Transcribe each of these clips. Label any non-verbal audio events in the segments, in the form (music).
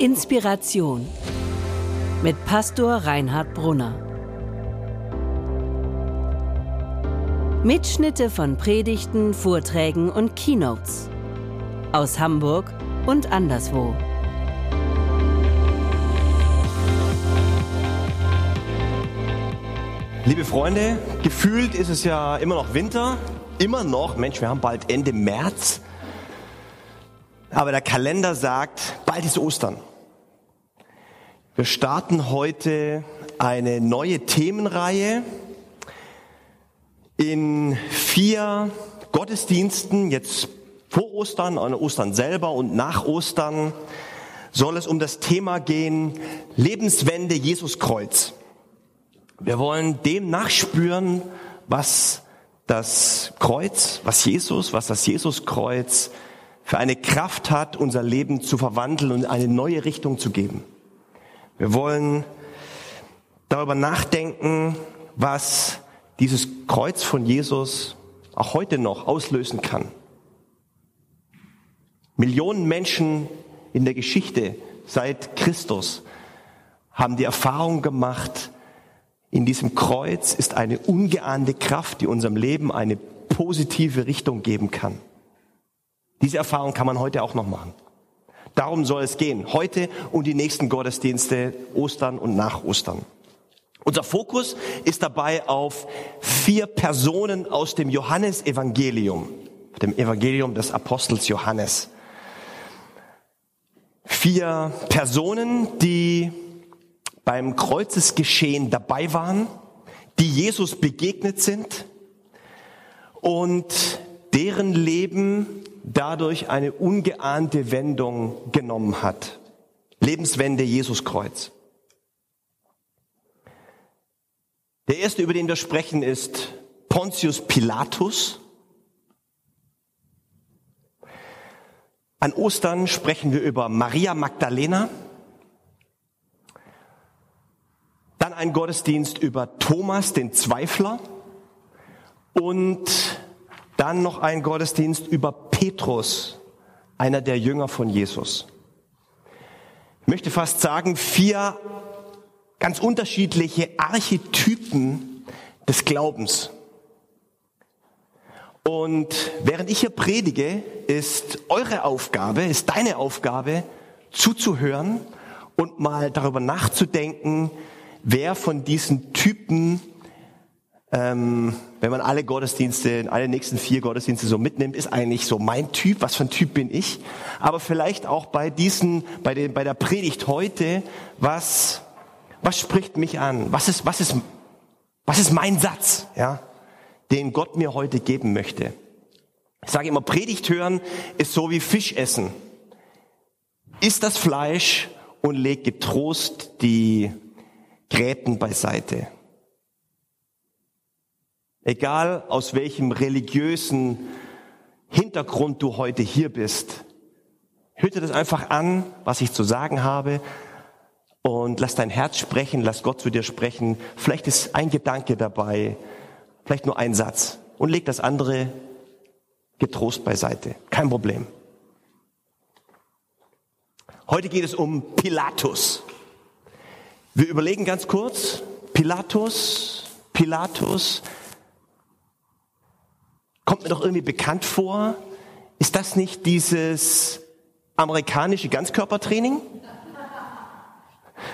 Inspiration mit Pastor Reinhard Brunner. Mitschnitte von Predigten, Vorträgen und Keynotes aus Hamburg und anderswo. Liebe Freunde, gefühlt ist es ja immer noch Winter, immer noch, Mensch, wir haben bald Ende März, aber der Kalender sagt, bald ist Ostern. Wir starten heute eine neue Themenreihe in vier Gottesdiensten, jetzt vor Ostern, an Ostern selber und nach Ostern soll es um das Thema gehen, Lebenswende Jesus Kreuz. Wir wollen dem nachspüren, was das Kreuz, was Jesus, was das Jesuskreuz für eine Kraft hat, unser Leben zu verwandeln und eine neue Richtung zu geben. Wir wollen darüber nachdenken, was dieses Kreuz von Jesus auch heute noch auslösen kann. Millionen Menschen in der Geschichte seit Christus haben die Erfahrung gemacht, in diesem Kreuz ist eine ungeahnte Kraft, die unserem Leben eine positive Richtung geben kann. Diese Erfahrung kann man heute auch noch machen. Darum soll es gehen. Heute und die nächsten Gottesdienste, Ostern und nach Ostern. Unser Fokus ist dabei auf vier Personen aus dem Johannesevangelium, dem Evangelium des Apostels Johannes. Vier Personen, die beim Kreuzesgeschehen dabei waren, die Jesus begegnet sind und deren Leben dadurch eine ungeahnte Wendung genommen hat. Lebenswende Jesuskreuz. Der erste, über den wir sprechen, ist Pontius Pilatus. An Ostern sprechen wir über Maria Magdalena. Dann ein Gottesdienst über Thomas, den Zweifler. Und dann noch ein Gottesdienst über Petrus, einer der Jünger von Jesus. Ich möchte fast sagen, vier ganz unterschiedliche Archetypen des Glaubens. Und während ich hier predige, ist eure Aufgabe, ist deine Aufgabe, zuzuhören und mal darüber nachzudenken, wer von diesen Typen ähm, wenn man alle Gottesdienste, alle nächsten vier Gottesdienste so mitnimmt, ist eigentlich so mein Typ, was für ein Typ bin ich. Aber vielleicht auch bei diesen, bei, den, bei der Predigt heute, was, was spricht mich an? Was ist, was ist, was ist mein Satz, ja, den Gott mir heute geben möchte? Ich sage immer, Predigt hören ist so wie Fisch essen. Isst das Fleisch und leg getrost die Gräten beiseite. Egal aus welchem religiösen Hintergrund du heute hier bist, hör dir das einfach an, was ich zu sagen habe und lass dein Herz sprechen, lass Gott zu dir sprechen. Vielleicht ist ein Gedanke dabei, vielleicht nur ein Satz und leg das andere getrost beiseite. Kein Problem. Heute geht es um Pilatus. Wir überlegen ganz kurz, Pilatus, Pilatus, kommt mir doch irgendwie bekannt vor. Ist das nicht dieses amerikanische Ganzkörpertraining?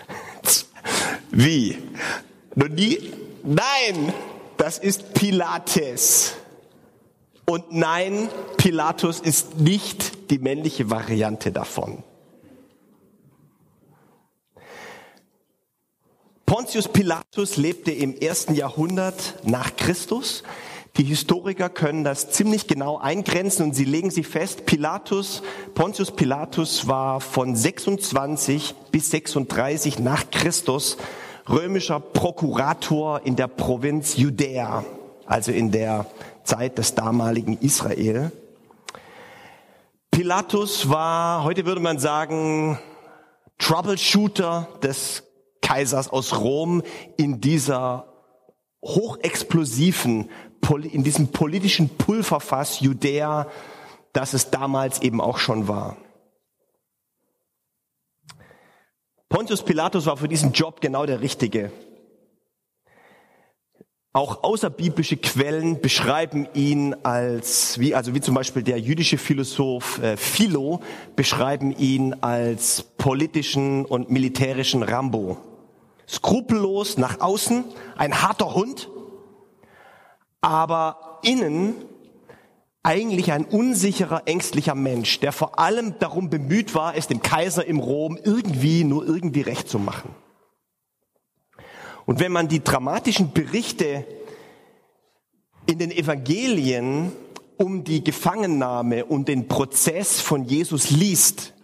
(laughs) Wie? Noch nie? Nein, das ist Pilates. Und nein, Pilatus ist nicht die männliche Variante davon. Pontius Pilatus lebte im ersten Jahrhundert nach Christus. Die Historiker können das ziemlich genau eingrenzen und sie legen sich fest, Pilatus, Pontius Pilatus war von 26 bis 36 nach Christus römischer Prokurator in der Provinz Judäa, also in der Zeit des damaligen Israel. Pilatus war, heute würde man sagen, Troubleshooter des Kaisers aus Rom in dieser hochexplosiven in diesem politischen Pulverfass Judäa, das es damals eben auch schon war. Pontius Pilatus war für diesen Job genau der Richtige. Auch außerbiblische Quellen beschreiben ihn als, wie, also wie zum Beispiel der jüdische Philosoph äh, Philo beschreiben ihn als politischen und militärischen Rambo. Skrupellos nach außen, ein harter Hund, aber innen eigentlich ein unsicherer, ängstlicher Mensch, der vor allem darum bemüht war, es dem Kaiser im Rom irgendwie, nur irgendwie recht zu machen. Und wenn man die dramatischen Berichte in den Evangelien um die Gefangennahme und den Prozess von Jesus liest,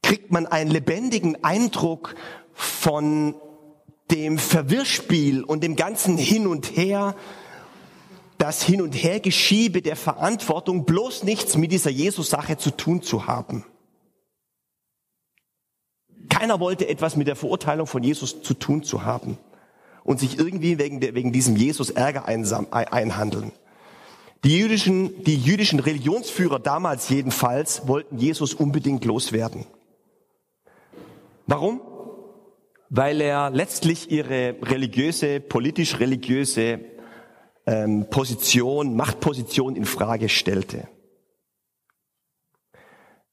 kriegt man einen lebendigen Eindruck von dem Verwirrspiel und dem ganzen Hin und Her, das Hin und Hergeschiebe der Verantwortung bloß nichts mit dieser Jesus-Sache zu tun zu haben. Keiner wollte etwas mit der Verurteilung von Jesus zu tun zu haben und sich irgendwie wegen, der, wegen diesem Jesus Ärger einsam, einhandeln. Die jüdischen, die jüdischen Religionsführer damals jedenfalls wollten Jesus unbedingt loswerden. Warum? Weil er letztlich ihre religiöse, politisch-religiöse ähm, Position, Machtposition in Frage stellte.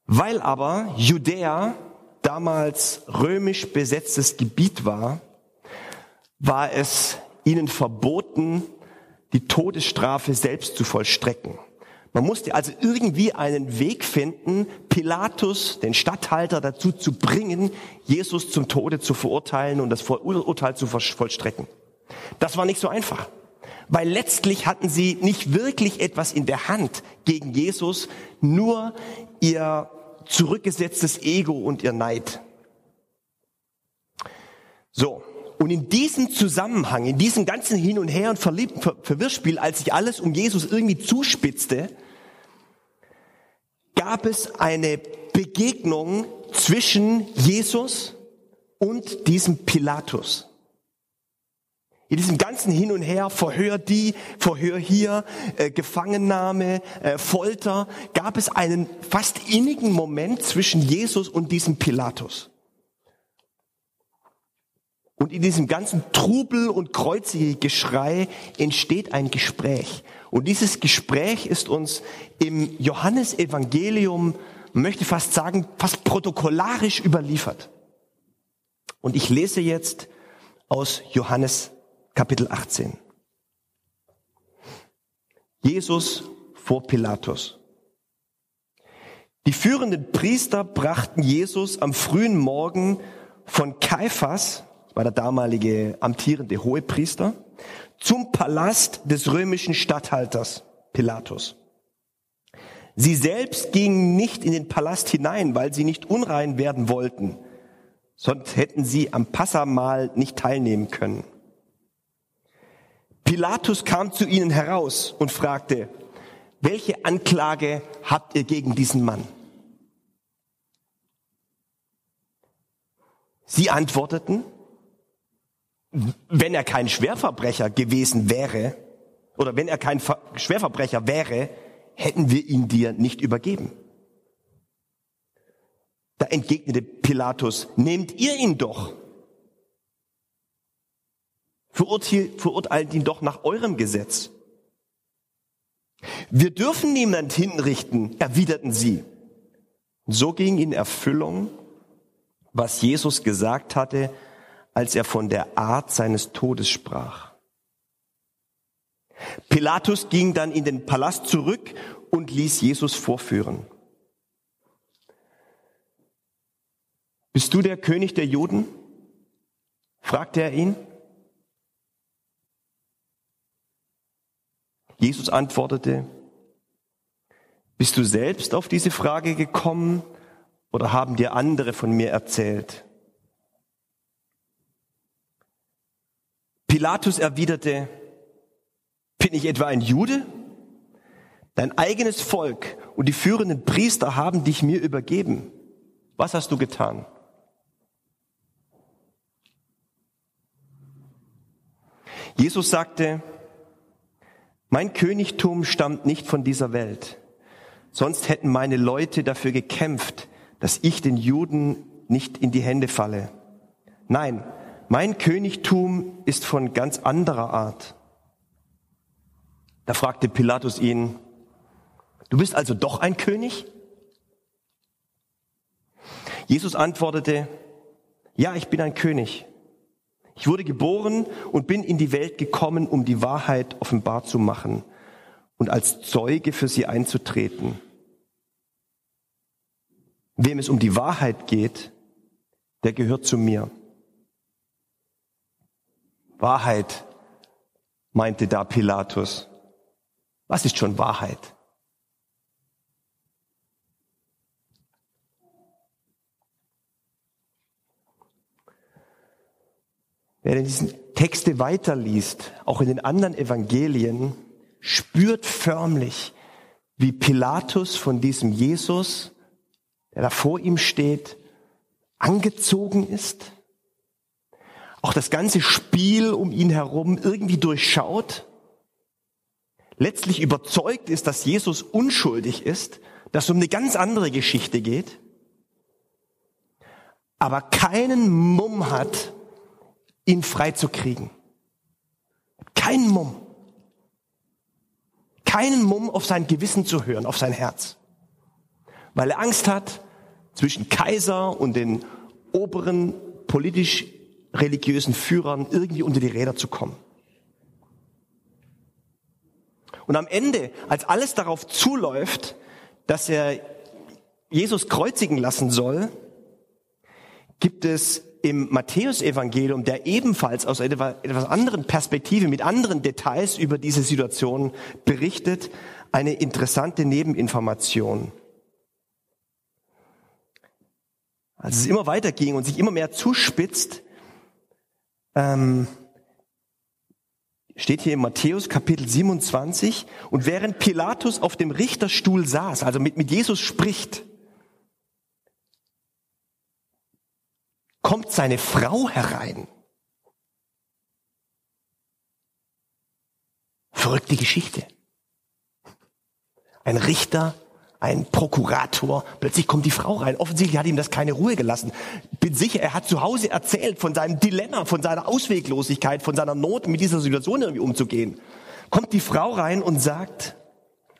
Weil aber Judäa damals römisch besetztes Gebiet war, war es ihnen verboten, die Todesstrafe selbst zu vollstrecken. Man musste also irgendwie einen Weg finden, Pilatus, den Statthalter, dazu zu bringen, Jesus zum Tode zu verurteilen und das Urteil zu vollstrecken. Das war nicht so einfach, weil letztlich hatten sie nicht wirklich etwas in der Hand gegen Jesus, nur ihr zurückgesetztes Ego und ihr Neid. So, und in diesem Zusammenhang, in diesem ganzen Hin und Her und Ver Verwirrspiel, als sich alles um Jesus irgendwie zuspitzte, gab es eine Begegnung zwischen Jesus und diesem Pilatus. In diesem ganzen Hin und Her, Verhör die, Verhör hier, äh, Gefangennahme, äh, Folter, gab es einen fast innigen Moment zwischen Jesus und diesem Pilatus. Und in diesem ganzen Trubel und kreuzige Geschrei entsteht ein Gespräch. Und dieses Gespräch ist uns im Johannesevangelium, man möchte fast sagen, fast protokollarisch überliefert. Und ich lese jetzt aus Johannes Kapitel 18. Jesus vor Pilatus. Die führenden Priester brachten Jesus am frühen Morgen von Kaiphas, war der damalige amtierende Hohepriester, zum Palast des römischen Statthalters Pilatus. Sie selbst gingen nicht in den Palast hinein, weil sie nicht unrein werden wollten, sonst hätten sie am Passamahl nicht teilnehmen können. Pilatus kam zu ihnen heraus und fragte, welche Anklage habt ihr gegen diesen Mann? Sie antworteten, wenn er kein Schwerverbrecher gewesen wäre, oder wenn er kein Schwerverbrecher wäre, hätten wir ihn dir nicht übergeben. Da entgegnete Pilatus, nehmt ihr ihn doch. Verurteilt, ihn doch nach eurem Gesetz. Wir dürfen niemand hinrichten, erwiderten sie. So ging in Erfüllung, was Jesus gesagt hatte, als er von der Art seines Todes sprach. Pilatus ging dann in den Palast zurück und ließ Jesus vorführen. Bist du der König der Juden? fragte er ihn. Jesus antwortete, bist du selbst auf diese Frage gekommen oder haben dir andere von mir erzählt? Pilatus erwiderte, bin ich etwa ein Jude? Dein eigenes Volk und die führenden Priester haben dich mir übergeben. Was hast du getan? Jesus sagte, mein Königtum stammt nicht von dieser Welt. Sonst hätten meine Leute dafür gekämpft, dass ich den Juden nicht in die Hände falle. Nein, mein Königtum ist von ganz anderer Art. Da fragte Pilatus ihn, du bist also doch ein König? Jesus antwortete, ja, ich bin ein König. Ich wurde geboren und bin in die Welt gekommen, um die Wahrheit offenbar zu machen und als Zeuge für sie einzutreten. Wem es um die Wahrheit geht, der gehört zu mir. Wahrheit, meinte da Pilatus. Was ist schon Wahrheit? Wer diese Texte weiterliest, auch in den anderen Evangelien, spürt förmlich, wie Pilatus von diesem Jesus, der da vor ihm steht, angezogen ist, auch das ganze Spiel um ihn herum irgendwie durchschaut, letztlich überzeugt ist, dass Jesus unschuldig ist, dass es um eine ganz andere Geschichte geht, aber keinen Mumm hat, ihn freizukriegen. Keinen Mumm. Keinen Mumm auf sein Gewissen zu hören, auf sein Herz. Weil er Angst hat, zwischen Kaiser und den oberen politisch-religiösen Führern irgendwie unter die Räder zu kommen. Und am Ende, als alles darauf zuläuft, dass er Jesus kreuzigen lassen soll, gibt es im Matthäusevangelium, der ebenfalls aus etwas anderen Perspektive, mit anderen Details über diese Situation berichtet, eine interessante Nebeninformation. Als es immer weiterging und sich immer mehr zuspitzt, ähm, steht hier in Matthäus Kapitel 27, und während Pilatus auf dem Richterstuhl saß, also mit, mit Jesus spricht, kommt seine Frau herein. Verrückte Geschichte. Ein Richter, ein Prokurator, plötzlich kommt die Frau rein. Offensichtlich hat ihm das keine Ruhe gelassen. Bin sicher, er hat zu Hause erzählt von seinem Dilemma, von seiner Ausweglosigkeit, von seiner Not, mit dieser Situation irgendwie umzugehen. Kommt die Frau rein und sagt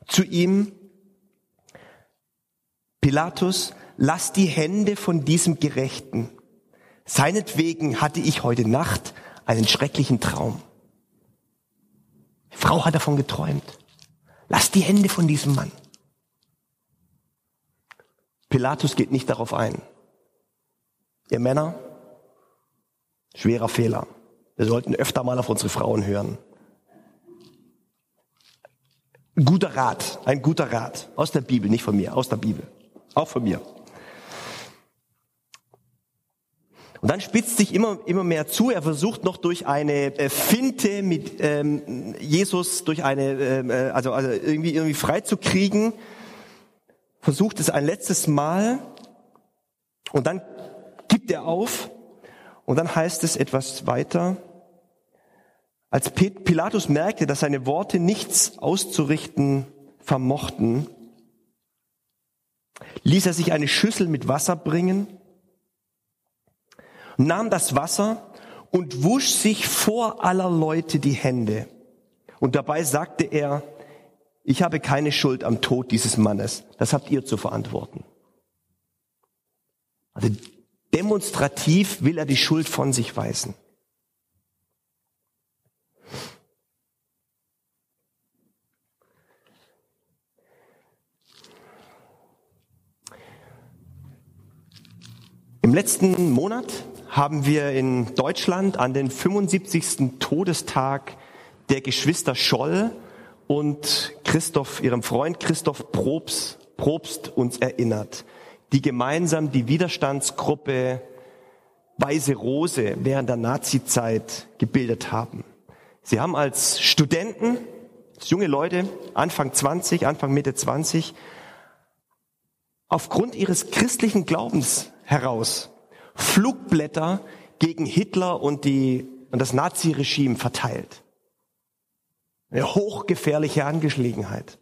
zu ihm, Pilatus, lass die Hände von diesem Gerechten Seinetwegen hatte ich heute Nacht einen schrecklichen Traum. Die Frau hat davon geträumt. Lass die Hände von diesem Mann. Pilatus geht nicht darauf ein. Ihr Männer, schwerer Fehler. Wir sollten öfter mal auf unsere Frauen hören. Guter Rat, ein guter Rat. Aus der Bibel, nicht von mir, aus der Bibel. Auch von mir. Und dann spitzt sich immer, immer mehr zu. Er versucht noch durch eine äh, Finte mit ähm, Jesus, durch eine, ähm, äh, also, also irgendwie, irgendwie freizukriegen. Versucht es ein letztes Mal. Und dann gibt er auf. Und dann heißt es etwas weiter. Als Pilatus merkte, dass seine Worte nichts auszurichten vermochten, ließ er sich eine Schüssel mit Wasser bringen nahm das Wasser und wusch sich vor aller Leute die Hände. Und dabei sagte er, ich habe keine Schuld am Tod dieses Mannes. Das habt ihr zu verantworten. Also demonstrativ will er die Schuld von sich weisen. Im letzten Monat haben wir in Deutschland an den 75. Todestag der Geschwister Scholl und Christoph, ihrem Freund Christoph Probst, Probst uns erinnert, die gemeinsam die Widerstandsgruppe Weiße Rose während der Nazizeit gebildet haben. Sie haben als Studenten, als junge Leute, Anfang 20, Anfang Mitte 20, aufgrund ihres christlichen Glaubens heraus Flugblätter gegen Hitler und, die, und das Naziregime verteilt. Eine hochgefährliche Angelegenheit.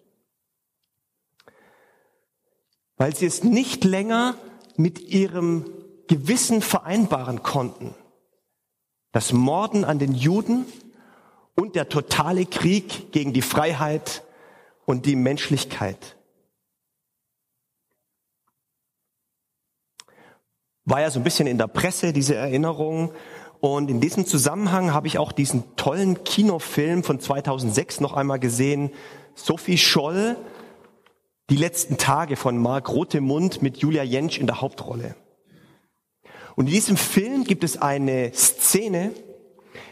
Weil sie es nicht länger mit ihrem Gewissen vereinbaren konnten, das Morden an den Juden und der totale Krieg gegen die Freiheit und die Menschlichkeit. War ja so ein bisschen in der Presse, diese Erinnerung. Und in diesem Zusammenhang habe ich auch diesen tollen Kinofilm von 2006 noch einmal gesehen. Sophie Scholl, Die letzten Tage von Marc Rotemund mit Julia Jentsch in der Hauptrolle. Und in diesem Film gibt es eine Szene,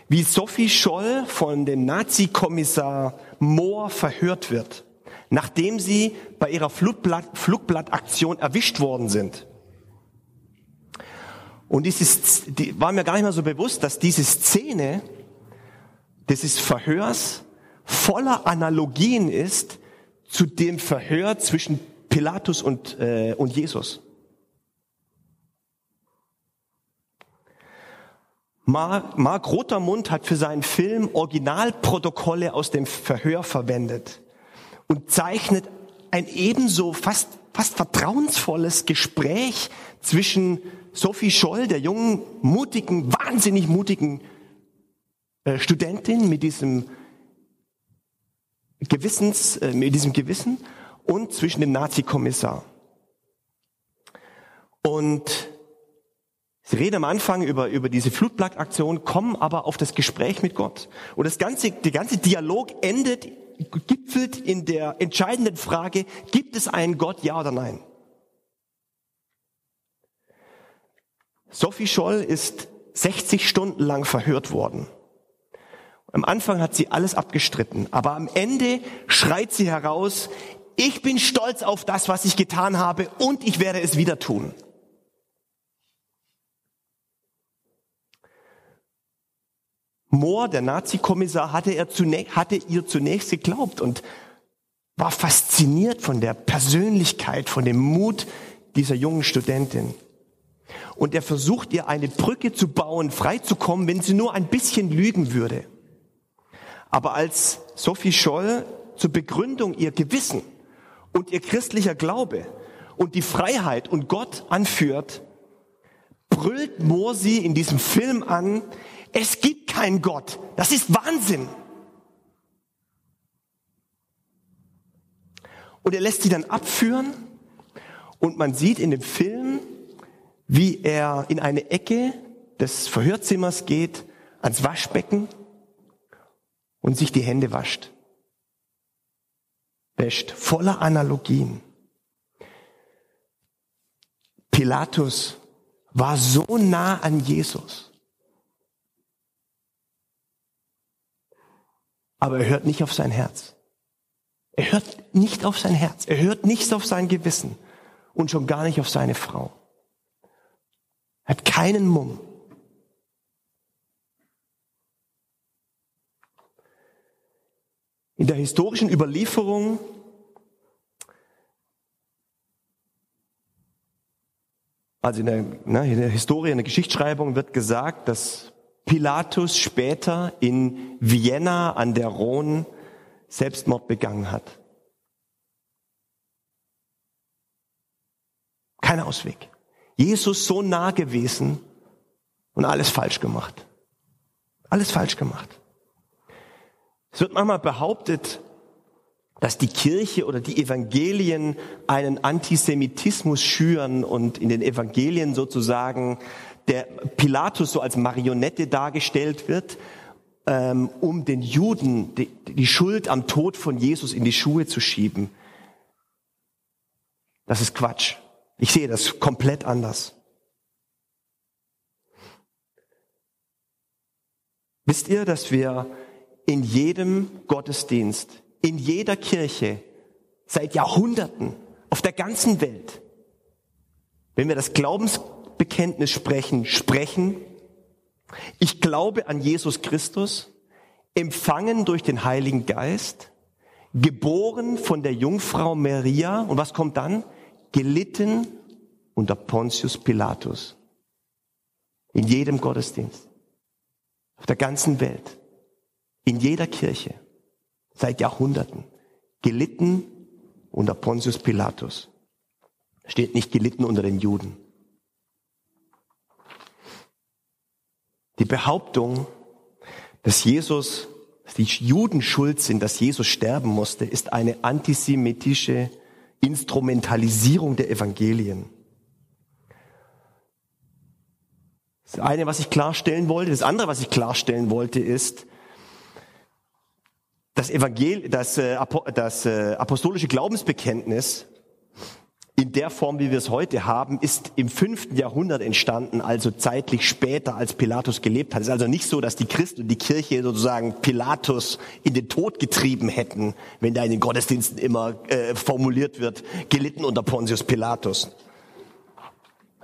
wie Sophie Scholl von dem Nazi-Kommissar Mohr verhört wird, nachdem sie bei ihrer Flugblatt, Flugblattaktion erwischt worden sind. Und dieses, die, war mir gar nicht mehr so bewusst, dass diese Szene dieses Verhörs voller Analogien ist zu dem Verhör zwischen Pilatus und, äh, und Jesus. Mark, Mark Rotermund hat für seinen Film Originalprotokolle aus dem Verhör verwendet und zeichnet ein ebenso fast, fast vertrauensvolles Gespräch zwischen Sophie Scholl, der jungen, mutigen, wahnsinnig mutigen äh, Studentin mit diesem Gewissens, äh, mit diesem Gewissen und zwischen dem Nazi-Kommissar. Und Sie reden am Anfang über, über diese Flutblatt-Aktion, kommen aber auf das Gespräch mit Gott. Und das ganze, der ganze Dialog endet, gipfelt in der entscheidenden Frage, gibt es einen Gott, ja oder nein? Sophie Scholl ist 60 Stunden lang verhört worden. Am Anfang hat sie alles abgestritten, aber am Ende schreit sie heraus, ich bin stolz auf das, was ich getan habe und ich werde es wieder tun. Mohr, der Nazi-Kommissar, hatte, er zunächst, hatte ihr zunächst geglaubt und war fasziniert von der Persönlichkeit, von dem Mut dieser jungen Studentin. Und er versucht ihr eine Brücke zu bauen, freizukommen, wenn sie nur ein bisschen lügen würde. Aber als Sophie Scholl zur Begründung ihr Gewissen und ihr christlicher Glaube und die Freiheit und Gott anführt, brüllt Mohr sie in diesem Film an, es gibt keinen Gott. Das ist Wahnsinn. Und er lässt sie dann abführen und man sieht in dem Film, wie er in eine Ecke des Verhörzimmers geht, ans Waschbecken und sich die Hände wascht. Wäscht, voller Analogien. Pilatus war so nah an Jesus. Aber er hört nicht auf sein Herz. Er hört nicht auf sein Herz. Er hört nichts auf sein Gewissen. Und schon gar nicht auf seine Frau. Er hat keinen Mumm. In der historischen Überlieferung also in der, ne, in der Historie, in der Geschichtsschreibung wird gesagt, dass Pilatus später in Vienna an der Rhone Selbstmord begangen hat. Kein Ausweg. Jesus so nah gewesen und alles falsch gemacht. Alles falsch gemacht. Es wird manchmal behauptet, dass die Kirche oder die Evangelien einen Antisemitismus schüren und in den Evangelien sozusagen der Pilatus so als Marionette dargestellt wird, ähm, um den Juden die, die Schuld am Tod von Jesus in die Schuhe zu schieben. Das ist Quatsch. Ich sehe das komplett anders. Wisst ihr, dass wir in jedem Gottesdienst, in jeder Kirche seit Jahrhunderten auf der ganzen Welt, wenn wir das Glaubens Bekenntnis sprechen, sprechen. Ich glaube an Jesus Christus, empfangen durch den Heiligen Geist, geboren von der Jungfrau Maria und was kommt dann? Gelitten unter Pontius Pilatus. In jedem Gottesdienst. Auf der ganzen Welt. In jeder Kirche. Seit Jahrhunderten. Gelitten unter Pontius Pilatus. Steht nicht gelitten unter den Juden. Die Behauptung, dass Jesus, dass die Juden schuld sind, dass Jesus sterben musste, ist eine antisemitische Instrumentalisierung der Evangelien. Das eine, was ich klarstellen wollte. Das andere, was ich klarstellen wollte, ist, das Evangel das, äh, das äh, apostolische Glaubensbekenntnis in der Form, wie wir es heute haben, ist im fünften Jahrhundert entstanden, also zeitlich später, als Pilatus gelebt hat. Es ist also nicht so, dass die Christen und die Kirche sozusagen Pilatus in den Tod getrieben hätten, wenn da in den Gottesdiensten immer äh, formuliert wird, gelitten unter Pontius Pilatus.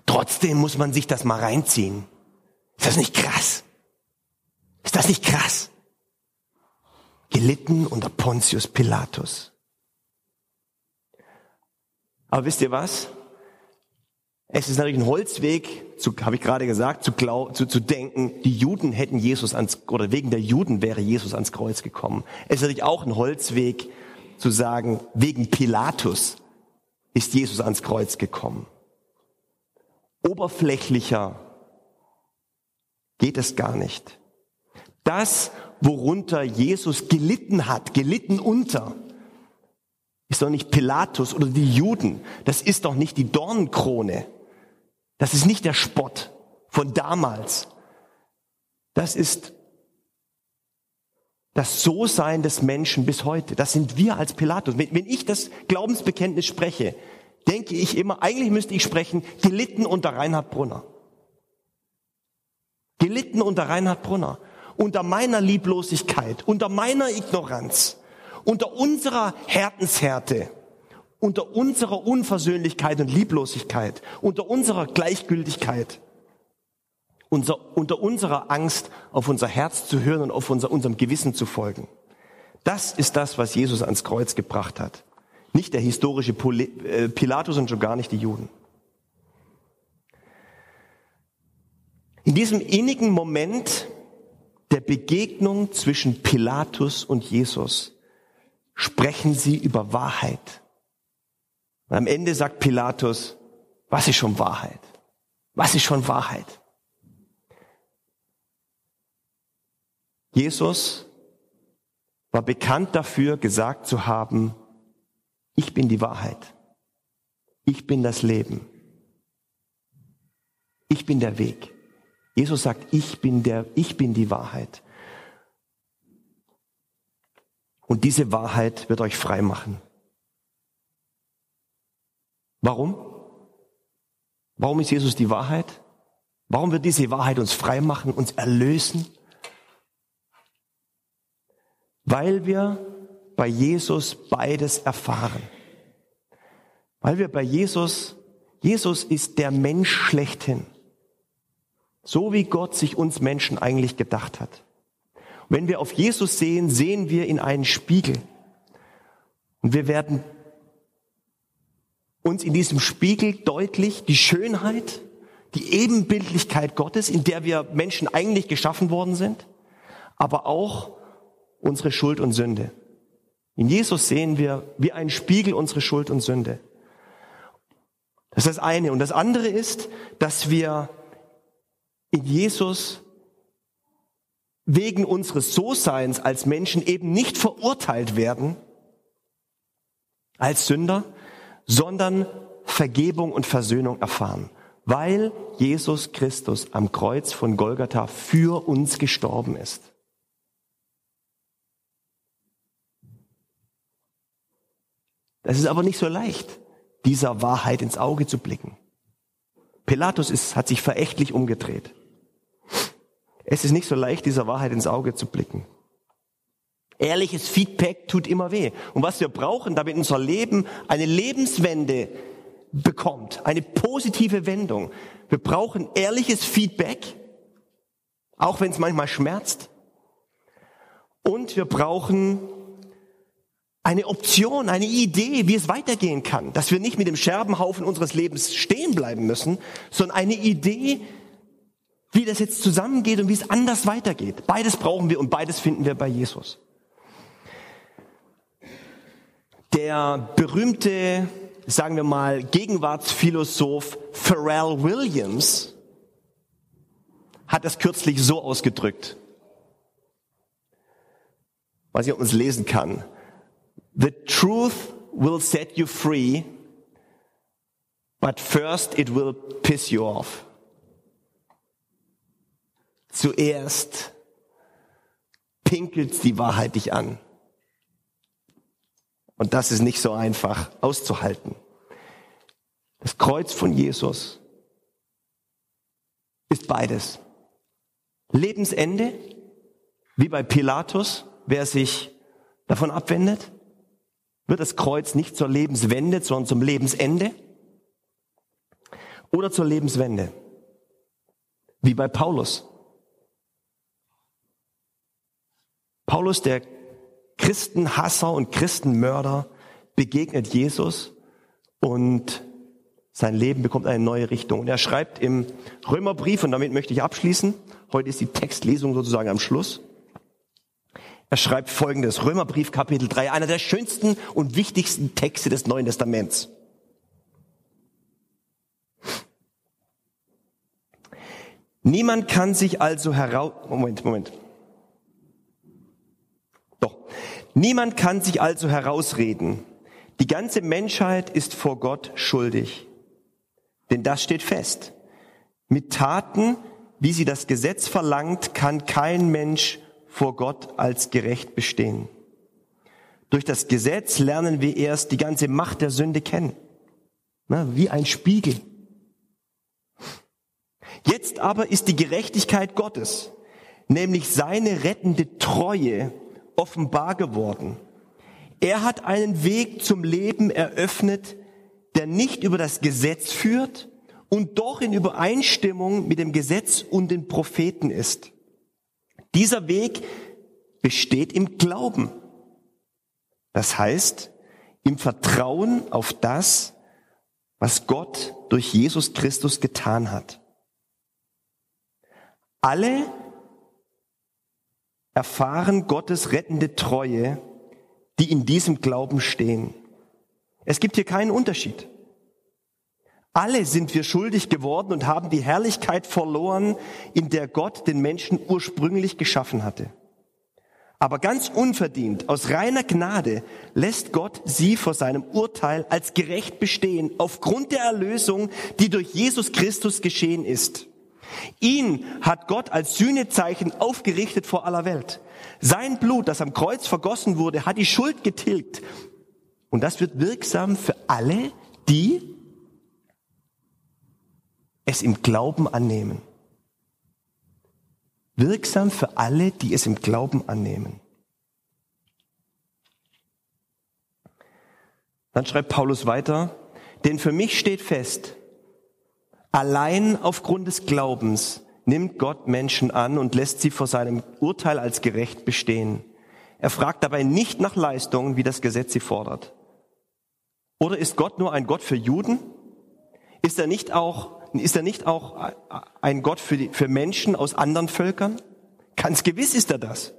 Trotzdem muss man sich das mal reinziehen. Ist das nicht krass? Ist das nicht krass? Gelitten unter Pontius Pilatus. Aber wisst ihr was? Es ist natürlich ein Holzweg, habe ich gerade gesagt, zu, glaub, zu, zu denken, die Juden hätten Jesus ans, oder wegen der Juden wäre Jesus ans Kreuz gekommen. Es ist natürlich auch ein Holzweg zu sagen, wegen Pilatus ist Jesus ans Kreuz gekommen. Oberflächlicher geht es gar nicht. Das, worunter Jesus gelitten hat, gelitten unter, ist doch nicht Pilatus oder die Juden. Das ist doch nicht die Dornenkrone. Das ist nicht der Spott von damals. Das ist das So-Sein des Menschen bis heute. Das sind wir als Pilatus. Wenn ich das Glaubensbekenntnis spreche, denke ich immer, eigentlich müsste ich sprechen, gelitten unter Reinhard Brunner. Gelitten unter Reinhard Brunner. Unter meiner Lieblosigkeit, unter meiner Ignoranz, unter unserer Härtenshärte, unter unserer Unversöhnlichkeit und Lieblosigkeit, unter unserer Gleichgültigkeit, unser, unter unserer Angst, auf unser Herz zu hören und auf unser, unserem Gewissen zu folgen. Das ist das, was Jesus ans Kreuz gebracht hat. Nicht der historische äh, Pilatus und schon gar nicht die Juden. In diesem innigen Moment der Begegnung zwischen Pilatus und Jesus sprechen sie über Wahrheit. Und am Ende sagt Pilatus, was ist schon Wahrheit? Was ist schon Wahrheit? Jesus war bekannt dafür, gesagt zu haben, ich bin die Wahrheit. Ich bin das Leben. Ich bin der Weg. Jesus sagt, ich bin der, ich bin die Wahrheit. Und diese Wahrheit wird euch frei machen. Warum? Warum ist Jesus die Wahrheit? Warum wird diese Wahrheit uns frei machen, uns erlösen? Weil wir bei Jesus beides erfahren. Weil wir bei Jesus, Jesus ist der Mensch schlechthin. So wie Gott sich uns Menschen eigentlich gedacht hat. Wenn wir auf Jesus sehen, sehen wir in einen Spiegel. Und wir werden uns in diesem Spiegel deutlich die Schönheit, die Ebenbildlichkeit Gottes, in der wir Menschen eigentlich geschaffen worden sind, aber auch unsere Schuld und Sünde. In Jesus sehen wir wie ein Spiegel unsere Schuld und Sünde. Das ist das eine. Und das andere ist, dass wir in Jesus wegen unseres So-Seins als Menschen eben nicht verurteilt werden als Sünder, sondern Vergebung und Versöhnung erfahren, weil Jesus Christus am Kreuz von Golgatha für uns gestorben ist. Das ist aber nicht so leicht, dieser Wahrheit ins Auge zu blicken. Pilatus ist, hat sich verächtlich umgedreht. Es ist nicht so leicht, dieser Wahrheit ins Auge zu blicken. Ehrliches Feedback tut immer weh. Und was wir brauchen, damit unser Leben eine Lebenswende bekommt, eine positive Wendung. Wir brauchen ehrliches Feedback, auch wenn es manchmal schmerzt. Und wir brauchen eine Option, eine Idee, wie es weitergehen kann. Dass wir nicht mit dem Scherbenhaufen unseres Lebens stehen bleiben müssen, sondern eine Idee, wie das jetzt zusammengeht und wie es anders weitergeht. Beides brauchen wir und beides finden wir bei Jesus. Der berühmte, sagen wir mal, Gegenwartsphilosoph Pharrell Williams hat es kürzlich so ausgedrückt. Weiß nicht, ob man es lesen kann. The truth will set you free, but first it will piss you off. Zuerst pinkelt die Wahrheit dich an. Und das ist nicht so einfach auszuhalten. Das Kreuz von Jesus ist beides. Lebensende, wie bei Pilatus, wer sich davon abwendet, wird das Kreuz nicht zur Lebenswende, sondern zum Lebensende oder zur Lebenswende, wie bei Paulus. Paulus, der Christenhasser und Christenmörder, begegnet Jesus und sein Leben bekommt eine neue Richtung. Und er schreibt im Römerbrief, und damit möchte ich abschließen, heute ist die Textlesung sozusagen am Schluss. Er schreibt folgendes, Römerbrief Kapitel 3, einer der schönsten und wichtigsten Texte des Neuen Testaments. Niemand kann sich also heraus, Moment, Moment. Doch, niemand kann sich also herausreden. Die ganze Menschheit ist vor Gott schuldig. Denn das steht fest. Mit Taten, wie sie das Gesetz verlangt, kann kein Mensch vor Gott als gerecht bestehen. Durch das Gesetz lernen wir erst die ganze Macht der Sünde kennen. Na, wie ein Spiegel. Jetzt aber ist die Gerechtigkeit Gottes, nämlich seine rettende Treue, offenbar geworden. Er hat einen Weg zum Leben eröffnet, der nicht über das Gesetz führt und doch in Übereinstimmung mit dem Gesetz und den Propheten ist. Dieser Weg besteht im Glauben. Das heißt, im Vertrauen auf das, was Gott durch Jesus Christus getan hat. Alle erfahren Gottes rettende Treue, die in diesem Glauben stehen. Es gibt hier keinen Unterschied. Alle sind wir schuldig geworden und haben die Herrlichkeit verloren, in der Gott den Menschen ursprünglich geschaffen hatte. Aber ganz unverdient, aus reiner Gnade, lässt Gott sie vor seinem Urteil als gerecht bestehen, aufgrund der Erlösung, die durch Jesus Christus geschehen ist. Ihn hat Gott als Sühnezeichen aufgerichtet vor aller Welt. Sein Blut, das am Kreuz vergossen wurde, hat die Schuld getilgt und das wird wirksam für alle, die es im Glauben annehmen. Wirksam für alle, die es im Glauben annehmen. Dann schreibt Paulus weiter, denn für mich steht fest, allein aufgrund des Glaubens nimmt Gott Menschen an und lässt sie vor seinem Urteil als gerecht bestehen. Er fragt dabei nicht nach Leistungen, wie das Gesetz sie fordert. Oder ist Gott nur ein Gott für Juden? Ist er nicht auch, ist er nicht auch ein Gott für, die, für Menschen aus anderen Völkern? Ganz gewiss ist er das.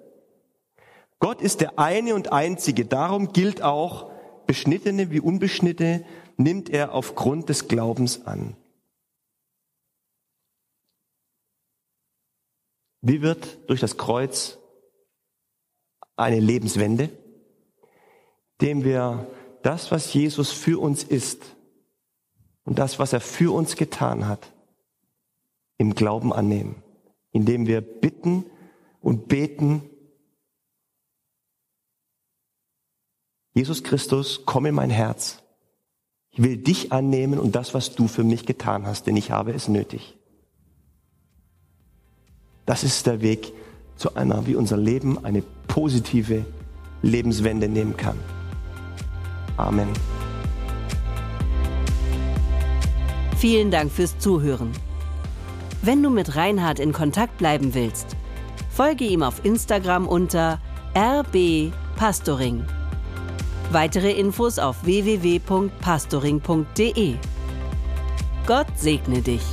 Gott ist der eine und einzige. Darum gilt auch, Beschnittene wie Unbeschnittene nimmt er aufgrund des Glaubens an. Wie wird durch das Kreuz eine Lebenswende, dem wir das, was Jesus für uns ist und das, was er für uns getan hat, im Glauben annehmen, indem wir bitten und beten, Jesus Christus, komm in mein Herz. Ich will dich annehmen und das, was du für mich getan hast, denn ich habe es nötig. Das ist der Weg zu einer, wie unser Leben eine positive Lebenswende nehmen kann. Amen. Vielen Dank fürs Zuhören. Wenn du mit Reinhard in Kontakt bleiben willst, folge ihm auf Instagram unter rbpastoring. Weitere Infos auf www.pastoring.de. Gott segne dich.